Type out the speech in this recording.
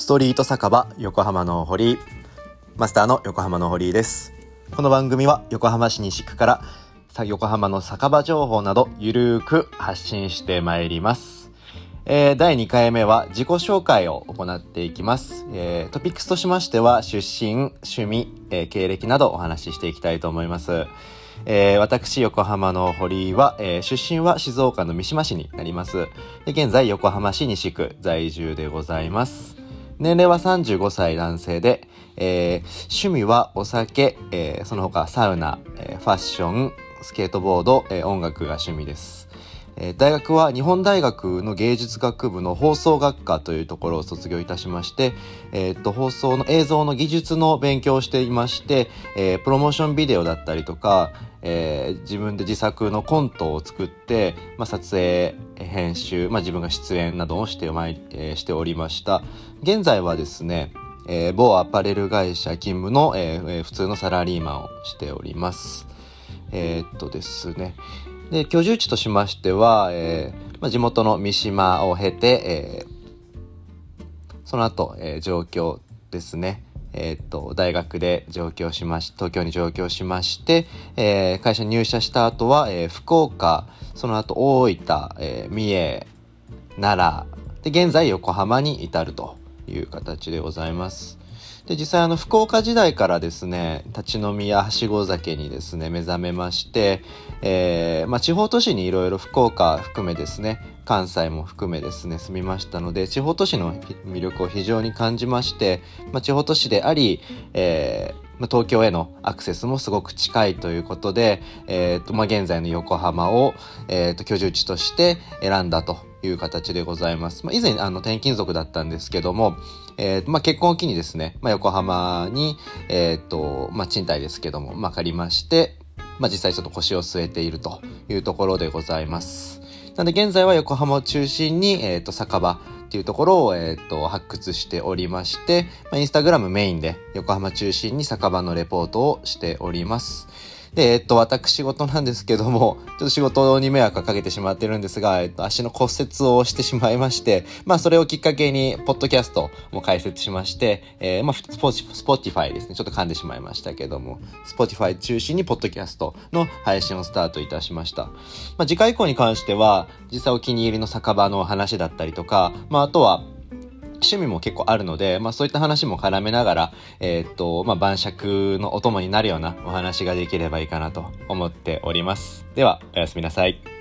ストリート酒場横浜の堀マスターの横浜の堀です。この番組は横浜市西区から横浜の酒場情報などゆるーく発信してまいります、えー第2回目は自己紹介を行っていきます、えートピックスとしましては出身趣味、えー経歴などお話ししていきたいと思います。えー私、横浜の堀井は、えー出身は静岡の三島市になります。で現在、横浜市西区在住でございます。年齢は35歳男性で、えー趣味はお酒、えーその他サウナ、えーファッション、スケートボード、えー音楽が趣味です。大学は日本大学の芸術学部の放送学科というところを卒業いたしまして、えーと放送の映像の技術の勉強をしていまして、えープロモーションビデオだったりとか、えー自分で自作のコントを作って、まあ、撮影編集、まあ、自分が出演などをしてまい、えーしておりました。現在はですね、えー某アパレル会社勤務の、普通のサラリーマンをしております。えーっとですね。で居住地としましては、えーまあ、地元の三島を経て、えーその後、えー上京ですね。えーっと、大学で上京しまし、東京に上京しまして、えー会社に入社した後は、えー福岡、その後大分、えー三重、奈良、で、現在横浜に至るという形でございます。で、実際あの、福岡時代からですね、立ち飲みやはしご酒にですね、目覚めまして、えーまあ、地方都市にいろいろ福岡含めですね、関西も含めですね、住みましたので、地方都市の魅力を非常に感じまして、まあ、地方都市であり、えー東京へのアクセスもすごく近いということで、えーとまあ、現在の横浜を、えーと居住地として選んだという形でございます。まあ、以前あの転勤族だったんですけども、えーまあ、結婚を機にですね、まあ、横浜に、えーとまあ、賃貸ですけども、まあ、借りまして、まあ、実際ちょっと腰を据えているというところでございます。なので現在は横浜を中心に、えー、と酒場っていうところを、えー、と発掘しておりまして、まあ、インスタグラムメインで横浜中心に酒場のレポートをしております。で、えっと、私事なんですけども、ちょっと仕事に迷惑かけてしまってるんですが、えっと、足の骨折をしてしまいまして、まあ、それをきっかけに、ポッドキャストも開設しまして、えーまあ、スポスポティファイですね。ちょっと噛んでしまいましたけども、スポティファイ中心に、ポッドキャストの配信をスタートいたしました。まあ、次回以降に関しては、実際お気に入りの酒場の話だったりとか、まあ、あとは、趣味も結構あるので、まあそういった話も絡めながら、えーっと、まあ晩酌のお供になるようなお話ができればいいかなと思っております。では、おやすみなさい。